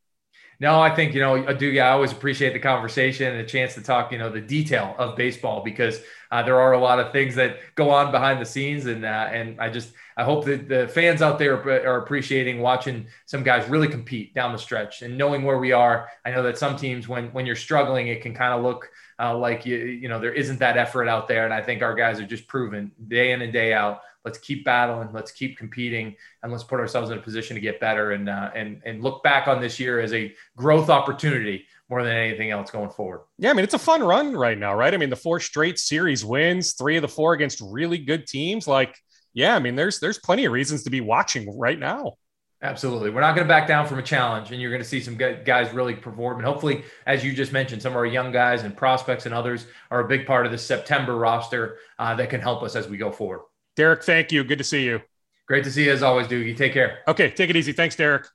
Speaker 4: no, I think, you know, I do. Yeah, I always appreciate the conversation and a chance to talk, you know, the detail of baseball because uh, there are a lot of things that go on behind the scenes. And, uh, and I just, I hope that the fans out there are appreciating watching some guys really compete down the stretch and knowing where we are. I know that some teams, when, when you're struggling, it can kind of look uh, like, you, you know, there isn't that effort out there. And I think our guys are just proven day in and day out let's keep battling, let's keep competing, and let's put ourselves in a position to get better and uh, and and look back on this year as a growth opportunity more than anything else going forward.
Speaker 3: Yeah, I mean it's a fun run right now, right? I mean the four straight series wins, three of the four against really good teams. Like, yeah, I mean there's there's plenty of reasons to be watching right now.
Speaker 4: Absolutely. We're not going to back down from a challenge, and you're going to see some guys really perform. And hopefully, as you just mentioned, some of our young guys and prospects and others are a big part of the September roster uh, that can help us as we go forward.
Speaker 3: Derek, thank you. Good to see you.
Speaker 4: Great to see you as always, Doogie. Take care.
Speaker 3: Okay, take it easy. Thanks, Derek.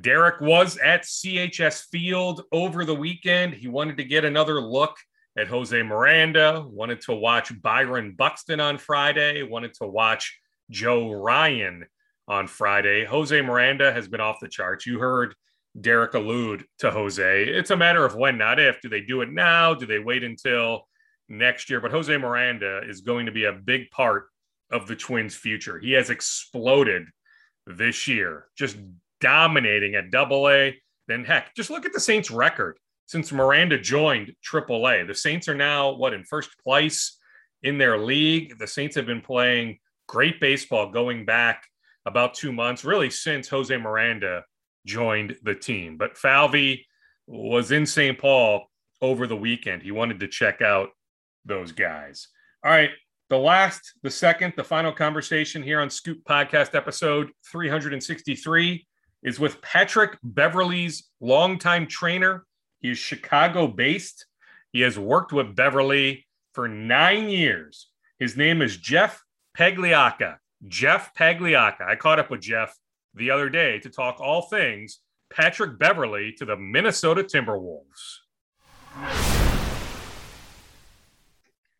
Speaker 3: Derek was at CHS Field over the weekend. He wanted to get another look at Jose Miranda, wanted to watch Byron Buxton on Friday, wanted to watch Joe Ryan on Friday. Jose Miranda has been off the charts. You heard Derek allude to Jose. It's a matter of when, not if. Do they do it now? Do they wait until next year. But Jose Miranda is going to be a big part of the Twins' future. He has exploded this year, just dominating at double A. Then, heck, just look at the Saints' record since Miranda joined triple A. The Saints are now, what, in first place in their league? The Saints have been playing great baseball going back about two months, really since Jose Miranda joined the team. But Falvey was in St. Paul over the weekend. He wanted to check out those guys. All right. The last, the second, the final conversation here on Scoop Podcast episode 363
Speaker 5: is with Patrick Beverley's longtime trainer. He is Chicago based. He has worked with Beverley for nine years. His name is Jeff Pagliocca. Jeff Pagliocca. I caught up with Jeff the other day to talk all things Patrick Beverley to the Minnesota Timberwolves.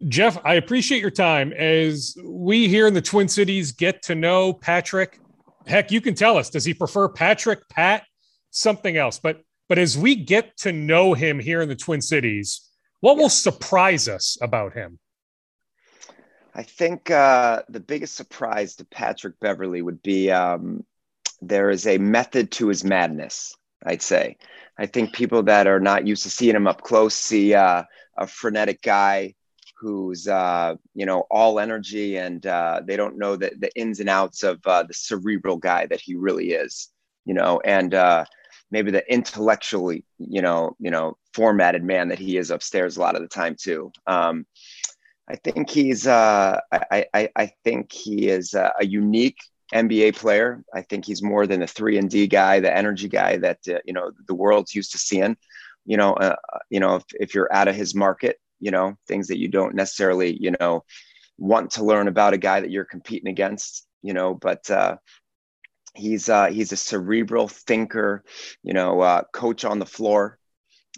Speaker 3: Jeff, I appreciate your time as we here in the Twin Cities get to know Patrick. Heck, you can tell us, does he prefer Patrick, Pat, something else? But but as we get to know him here in the Twin Cities, what will surprise us about him?
Speaker 6: I think uh, the biggest surprise to Patrick Beverley would be um, there is a method to his madness. I'd say. I think people that are not used to seeing him up close see uh, a frenetic guy who's uh, you know all energy and uh, they don't know the, the ins and outs of uh, the cerebral guy that he really is you know and uh, maybe the intellectually you know you know formatted man that he is upstairs a lot of the time too um, i think he's uh, I, I, I think he is a unique NBA player. I think he's more than the three and D guy, the energy guy that uh, you know the world's used to seeing. You know, uh, you know if, if you're out of his market, you know things that you don't necessarily you know want to learn about a guy that you're competing against you know but uh he's uh he's a cerebral thinker you know uh coach on the floor.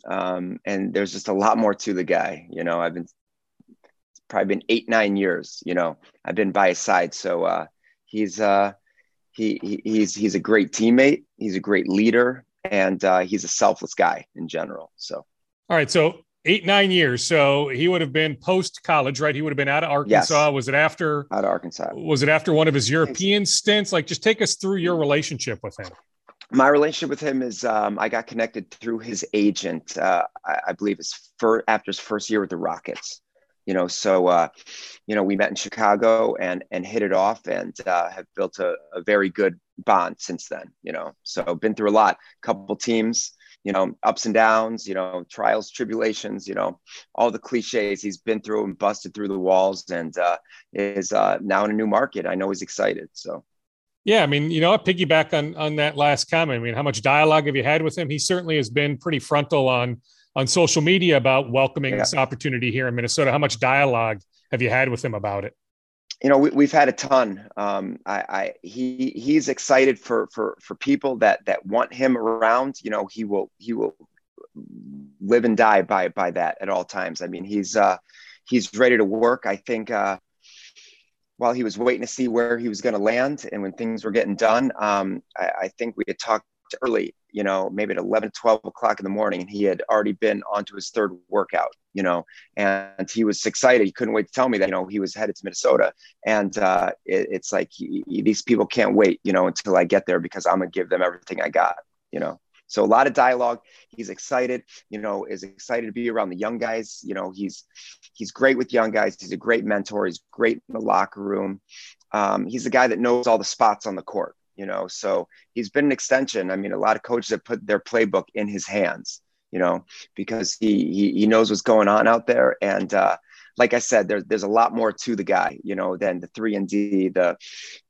Speaker 6: Um and there's just a lot more to the guy you know i've been probably been eight nine years you know i've been by his side. So uh he's uh he, he he's he's a great teammate. He's a great leader and uh he's a selfless guy in general. So
Speaker 3: all right. So eight nine years. So he would have been post college, right? He would have been out of Arkansas. Yes. Was it after
Speaker 6: out of Arkansas?
Speaker 3: Was it after one of his European stints? Like, just take us through your relationship with him.
Speaker 6: My relationship with him is um, I got connected through his agent. Uh, I, I, believe his first after his first year with the Rockets. You know, so uh, you know we met in Chicago and and hit it off and uh, have built a, a very good bond since then. You know, so been through a lot, couple teams you know, ups and downs, you know, trials, tribulations, you know, all the cliches he's been through and busted through the walls and uh, is uh, now in a new market. I know he's excited. So.
Speaker 3: Yeah, I mean, you know, I piggyback on on that last comment. I mean, how much dialogue have you had with him? He certainly has been pretty frontal on on social media about welcoming yeah. this opportunity here in Minnesota. How much dialogue have you had with him about it?
Speaker 6: You know, we, have had a ton. Um, I, I, he, he's excited for, for, for people that, that want him around. You know, he will, he will live and die by, by that at all times. I mean, he's, uh, he's ready to work. I think, uh, while he was waiting to see where he was going to land and when things were getting done, um, I, I think we had talked early, you know, maybe at 11, 12 o'clock in the morning, and he had already been onto his third workout, you know, and he was excited. He couldn't wait to tell me that, you know, he was headed to Minnesota. And uh, it, it's like he, he, these people can't wait, you know, until I get there because I'm going to give them everything I got, you know. So a lot of dialogue. He's excited, you know, is excited to be around the young guys. You know, he's he's great with young guys. He's a great mentor. He's great in the locker room. Um, he's the guy that knows all the spots on the court you know so he's been an extension i mean a lot of coaches have put their playbook in his hands you know because he he, he knows what's going on out there and uh like I said, there's there's a lot more to the guy, you know, than the three and D, the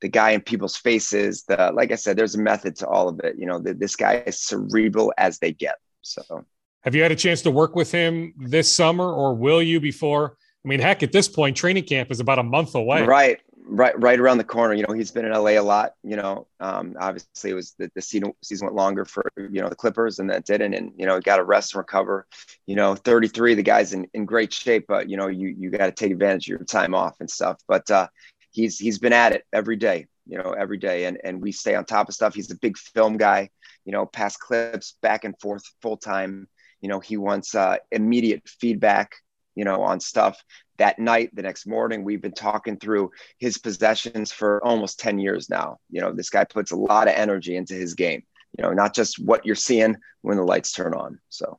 Speaker 6: the guy in people's faces. The like I said, there's a method to all of it. You know, the, this guy is cerebral as they get. So,
Speaker 3: have you had a chance to work with him this summer, or will you before? I mean, heck, at this point, training camp is about a month away.
Speaker 6: Right, right right around the corner. You know, he's been in LA a lot. You know, um, obviously it was the, the season season went longer for you know the Clippers, and that didn't. And you know, got to rest and recover. You know, 33, the guy's in, in great shape, but you know, you you got to take advantage of your time off and stuff. But uh, he's he's been at it every day. You know, every day, and and we stay on top of stuff. He's a big film guy. You know, pass clips back and forth full time. You know, he wants uh, immediate feedback you know, on stuff that night, the next morning, we've been talking through his possessions for almost 10 years now. You know, this guy puts a lot of energy into his game, you know, not just what you're seeing when the lights turn on. So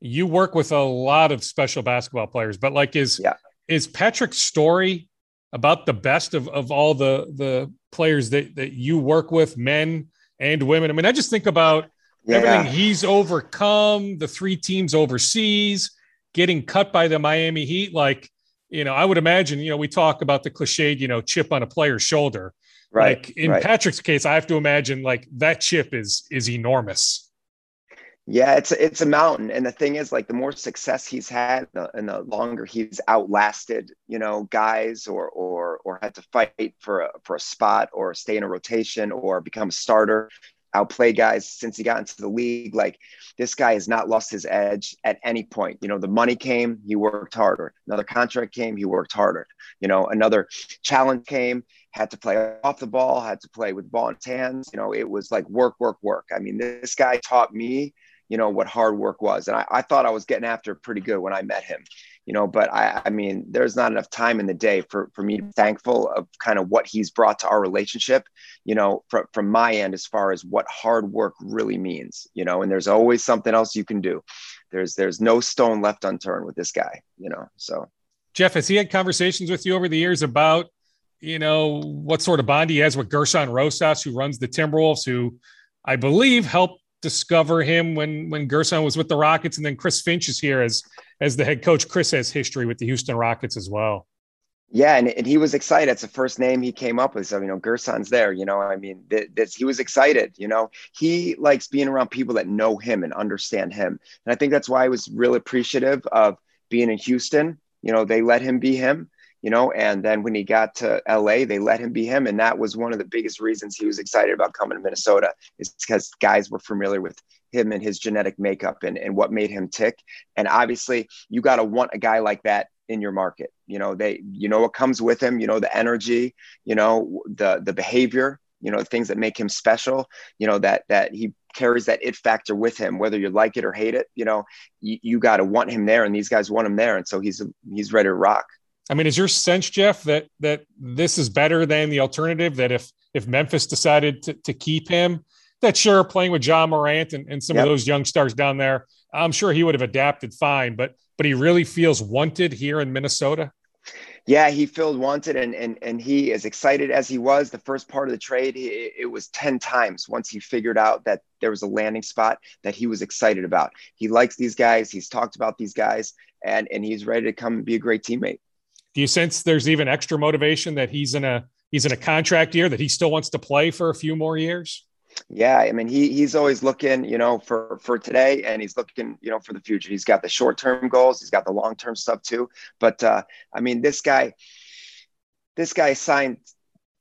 Speaker 3: you work with a lot of special basketball players, but like is yeah. is Patrick's story about the best of, of all the the players that, that you work with, men and women? I mean, I just think about yeah. everything he's overcome, the three teams overseas, getting cut by the Miami Heat, like you know, I would imagine, you know, we talk about the cliched, you know, chip on a player's shoulder. Right. Like in right. Patrick's case, I have to imagine like that chip is is enormous.
Speaker 6: Yeah, it's a, it's a mountain, and the thing is, like, the more success he's had, the, and the longer he's outlasted, you know, guys, or or or had to fight for a for a spot, or stay in a rotation, or become a starter, outplay guys since he got into the league. Like, this guy has not lost his edge at any point. You know, the money came, he worked harder. Another contract came, he worked harder. You know, another challenge came, had to play off the ball, had to play with ball in his hands. You know, it was like work, work, work. I mean, this guy taught me you know what hard work was and I, I, thought i was getting after pretty good when i met him you know but I, I mean there's not enough time in the day for, for me to be thankful of kind of what he's brought to our relationship you know from, from my end as far as what hard work really means you know and there's always something else you can do. There's there's no stone left unturned with this guy you know so.
Speaker 3: Jeff has he had conversations with you over the years about you know what sort of bond he has with Gersson Rosas who runs the timberwolves who i believe helped discover him when when Gersson was with the Rockets, and then Chris Finch is here as as the head coach. Chris has history with the Houston Rockets as well.
Speaker 6: Yeah, and, and he was excited. It's the first name he came up with. So you know, Gersson's there. You know, I mean, this, he was excited. You know, he likes being around people that know him and understand him, and I think that's why I was really appreciative of being in Houston. You know, they let him be him you know and then when he got to la they let him be him and that was one of the biggest reasons he was excited about coming to minnesota is because guys were familiar with him and his genetic makeup and, and what made him tick. And obviously you got to want a guy like that in your market. You know they you know what comes with him you know the energy you know the the behavior you know things that make him special you know that that he carries that it factor with him whether you like it or hate it you know you, you got to want him there and these guys want him there. And so he's he's ready to rock.
Speaker 3: I mean, is your sense, Jeff, that that this is better than the alternative? That if if Memphis decided to, to keep him, that sure playing with Ja Morant and, and some yep. of those young stars down there, I'm sure he would have adapted fine. But but he really feels wanted here in Minnesota.
Speaker 6: Yeah, he feels wanted, and and and he as excited as he was the first part of the trade. He, it was ten times once he figured out that there was a landing spot that he was excited about. He likes these guys. He's talked about these guys, and and he's ready to come and be a great teammate
Speaker 3: do you sense there's even extra motivation that he's in a he's in a contract year that he still wants to play for a few more years?
Speaker 6: Yeah, I mean he he's always looking, you know, for for today, and he's looking, you know, for the future. He's got the short term goals, he's got the long term stuff too. But uh, I mean, this guy, this guy signed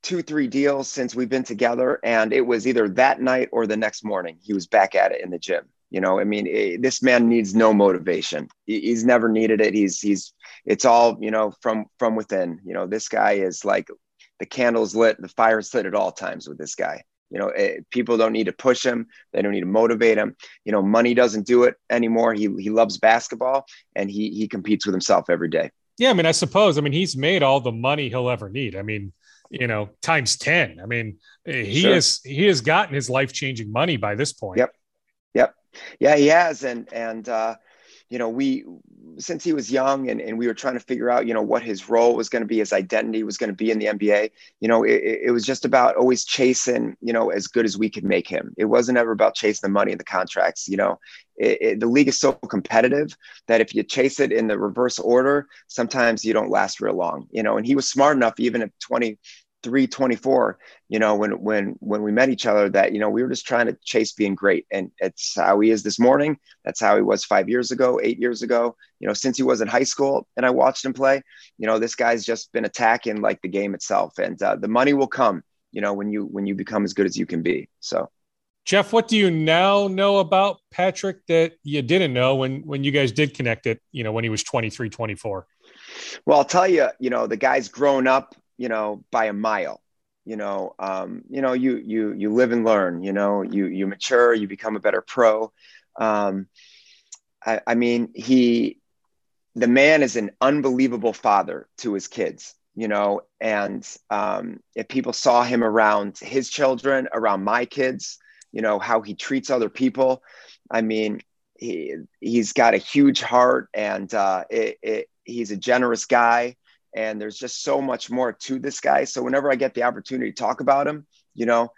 Speaker 6: two three deals since we've been together, and it was either that night or the next morning he was back at it in the gym. You know, I mean, it, eh, this man needs no motivation. He's never needed it. He's he's it's all you know from from within. You know, this guy is like the candle's lit, the fire's lit at all times with this guy. You know, it, eh, people don't need to push him. They don't need to motivate him. You know, money doesn't do it anymore. He he loves basketball and he he competes with himself every day.
Speaker 3: Yeah, I mean, I suppose. I mean, he's made all the money he'll ever need. I mean, you know, times ten. I mean, eh, he sure. has he has gotten his life changing money by this point.
Speaker 6: Yep. Yep. Yeah, he has, and and uh, you know, we since he was young and, and we were trying to figure out, you know, what his role was going to be, his identity was going to be in the NBA, you know, it, it, was just about always chasing, you know, as good as we could make him. It wasn't ever about chasing the money and the contracts, you know. It, the league is so competitive that if you chase it in the reverse order, sometimes you don't last real long, you know. And he was smart enough, even at 20, 324 you know when when when we met each other that you know we were just trying to chase being great. And it's how he is this morning. That's how he was five years ago eight years ago you know since he was in high school and i watched him play. You know this guy's just been attacking like the game itself. And uh, the money will come you know when you when you become as good as you can be. So.
Speaker 3: Jeff what do you now know about patrick that you didn't know when when you guys did connect it you know when he was 23 24
Speaker 6: well i'll tell you you know the guy's grown up you know, by a mile. You know, um, you know, you you you live and learn. You know, you you mature, you become a better pro. Um, I, I mean, he, the man is an unbelievable father to his kids. You know, and um, if people saw him around his children, around my kids, you know how he treats other people. I mean, he he's got a huge heart, and uh, it, it, he's a generous guy and there's just so much more to this guy. So whenever I get the opportunity to talk about him, you know,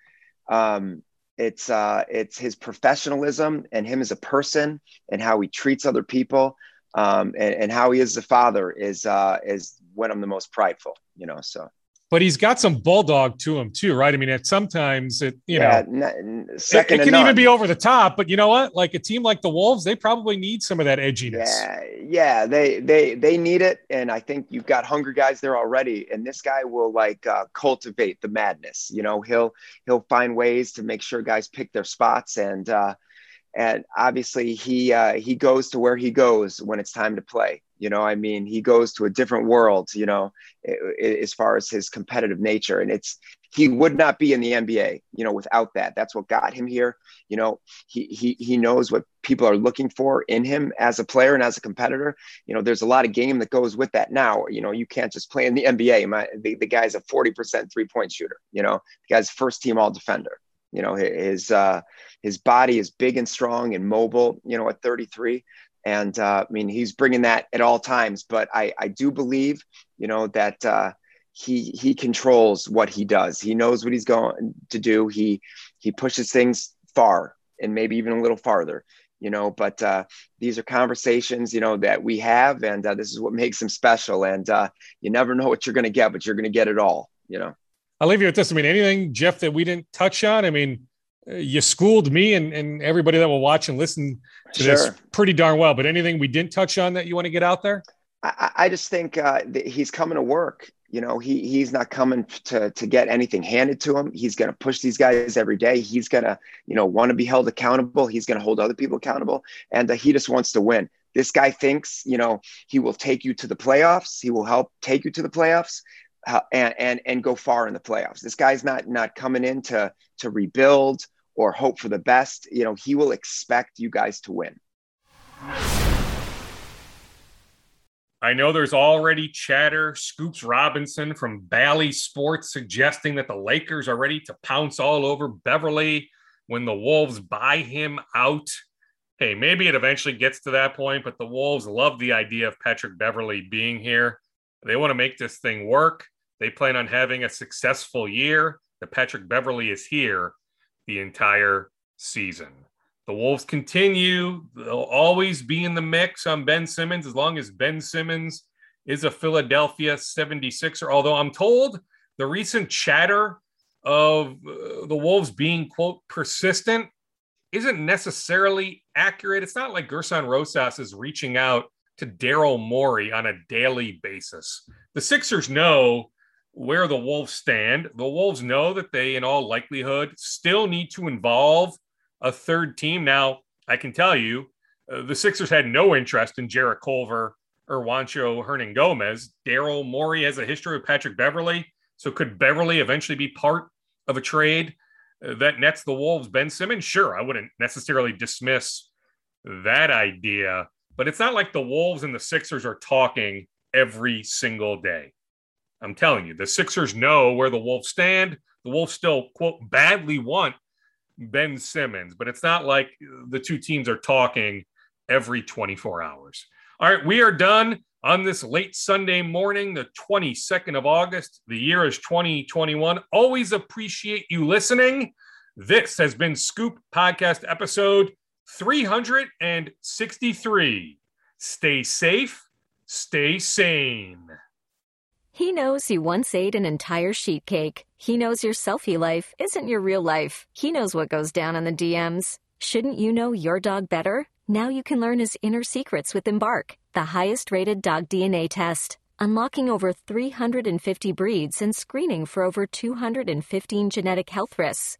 Speaker 6: um, it's uh, it's his professionalism and him as a person and how he treats other people um, and, and how he is a father is uh, is when I'm the most prideful, you know. So
Speaker 1: but he's got some bulldog to him too, right? I mean, at sometimes it, you yeah, know,
Speaker 6: n- second
Speaker 1: it, it can even be over the top. But you know what? Like a team like the Wolves, they probably need some of that edginess.
Speaker 6: Yeah, yeah, they they they need it, and I think you've got hungry guys there already. And this guy will like uh, cultivate the madness. You know, he'll he'll find ways to make sure guys pick their spots, and uh, and obviously he uh, he goes to where he goes when it's time to play you know i mean he goes to a different world you know as far as his competitive nature. And it's he would not be in the nba you know without that. That's what got him here. You know he he, he knows what people are looking for in him as a player and as a competitor. You know there's a lot of game that goes with that now. You know you can't just play in the nba My, the, the guy's a 40% three point shooter you know. The guy's first team all defender. You know his uh his body is big and strong and mobile you know at 33 and uh, I mean he's bringing that at all times. But I I do believe you know that uh, he he controls what he does. He knows what he's going to do. He he pushes things far and maybe even a little farther. You know, but uh, these are conversations, you know, that we have, and uh, this is what makes him special. And uh, you never know what you're going to get, but you're going to get it all. You know.
Speaker 1: I'll leave you with this. I mean, anything, Jeff, that we didn't touch on. I mean, you schooled me and, and everybody that will watch and listen to sure. this pretty darn well. But anything we didn't touch on that you want to get out there?
Speaker 6: I, I just think uh, he's coming to work. You know, he he's not coming to to get anything handed to him. He's going to push these guys every day. He's going to, you know, want to be held accountable. He's going to hold other people accountable, and uh, he just wants to win. This guy thinks, you know, he will take you to the playoffs. He will help take you to the playoffs. Uh, and and and go far in the playoffs. This guy's not not coming in to to rebuild or hope for the best. You know, he will expect you guys to win.
Speaker 3: I know there's already chatter. Scoops Robinson from Bally Sports suggesting that the Lakers are ready to pounce all over Beverley when the Wolves buy him out. Hey, maybe it eventually gets to that point, but the Wolves love the idea of Patrick Beverley being here. They want to make this thing work. They plan on having a successful year. The Patrick Beverley is here the entire season. The Wolves continue. They'll always be in the mix on Ben Simmons as long as Ben Simmons is a Philadelphia 76er. Although I'm told the recent chatter of uh, the Wolves being, quote, persistent isn't necessarily accurate. It's not like Gersson Rosas is reaching out to Daryl Morey on a daily basis. The Sixers know where the Wolves stand. The Wolves know that they, in all likelihood, still need to involve a third team. Now, I can tell you, uh, the Sixers had no interest in Jarrett Culver or Juancho Hernangomez. Daryl Morey has a history with Patrick Beverley. So could Beverley eventually be part of a trade uh, that nets the Wolves Ben Simmons? Sure, I wouldn't necessarily dismiss that idea, but it's not like the Wolves and the Sixers are talking every single day. I'm telling you, the Sixers know where the Wolves stand. The Wolves still, quote, badly want Ben Simmons, but it's not like the two teams are talking every 24 hours. All right, we are done on this late Sunday morning, the 22nd of August. The year is 2021. Always appreciate you listening. This has been Scoop Podcast episode 363. Stay safe, stay sane.
Speaker 7: He knows you once ate an entire sheet cake. He knows your selfie life isn't your real life. He knows what goes down on the DMs. Shouldn't you know your dog better? Now you can learn his inner secrets with Embark, the highest rated dog DNA test. Unlocking over 350 breeds and screening for over 215 genetic health risks.